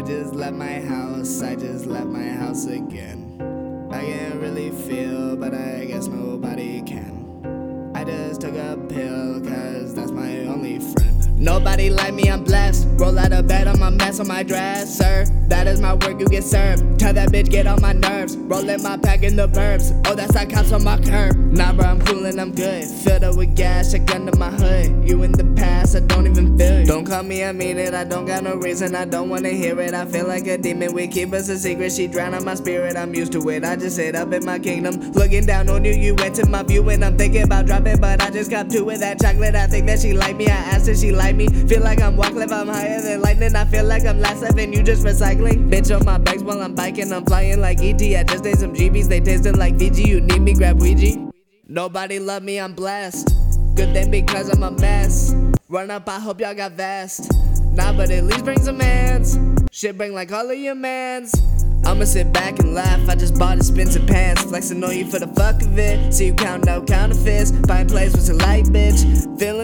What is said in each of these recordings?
I just left my house, I just left my house again. I can't really feel, but I guess nobody can. I just took a pill, cause that's my only friend. Nobody like me, I'm blessed. Roll out of bed, I'm a mess on my dresser. That is my work, you get served. Tell that bitch, get on my nerves. Rolling my pack in the burbs. Oh, that's like cops on my curb. Nah, bro, I'm cool and I'm good. Filled up with gas, check under my hood. You in the past, I don't even feel you. Don't call me, I mean it. I don't got no reason, I don't wanna hear it. I feel like a demon, we keep us a secret. She drown on my spirit, I'm used to it. I just sit up in my kingdom. Looking down on you, you went to my view, and I'm thinking about dropping, but I just got to with that chocolate. I think that she like me. I asked if she like me. Feel like I'm Wycliffe, I'm higher than lightning. I feel like I'm last seven, you just recycling. Bitch on my bags while I'm biking, I'm flying like ET. I just ate some GBs, they tasting like VG. You need me, grab Ouija. Nobody love me, I'm blessed. Good thing because I'm a mess. Run up, I hope y'all got vest. Nah, but at least bring some hands. Shit, bring like all of your mans. I'ma sit back and laugh. I just bought expensive pants, flexing on you for the fuck of it. See you counting out counterfeits, buying plays with a light bitch. Feeling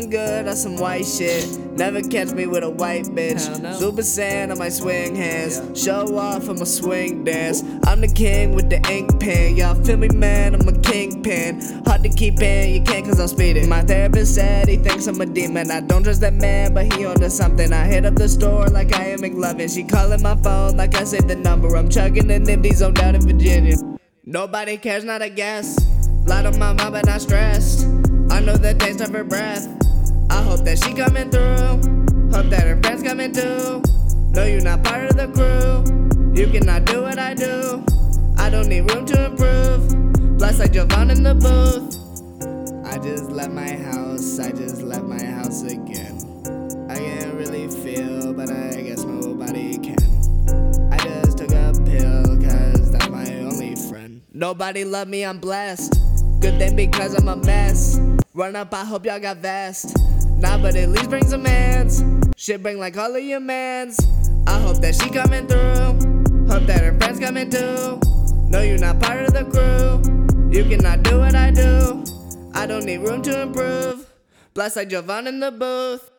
good on some white shit. Never catch me with a white bitch. no. Super sand on my swing hands. Show off on my swing dance. I'm the king with the ink pen. Y'all feel me, man? I'm a kingpin. Hard to keep in, you can't cause I'm speeding. My therapist said he thinks I'm a demon. I don't trust that man, but he onto something. I hit up the store like I am McLovin. She calling my phone like I said the number. I'm chugging an empty zone down in Virginia. Nobody cares, not a guess. Light on my mind, but not stressed. I know the taste of her breath. Hope that she coming through. Hope that her friends coming too. No, you're not part of the crew. You cannot do what I do. I don't need room to improve. Blessed like Jovan in the booth. I just left my house. I just left my house again. I can't really feel, but I guess nobody can. I just took a pill, cause that's my only friend. Nobody love me, I'm blessed. Good thing because I'm a mess. Run up, I hope y'all got vest. Nah, but at least bring some mans. Shit, bring like all of your mans. I hope that she coming through. Hope that her friends coming too. No, you're not part of the crew. You cannot do what I do. I don't need room to improve. Blessed like Jovan in the booth.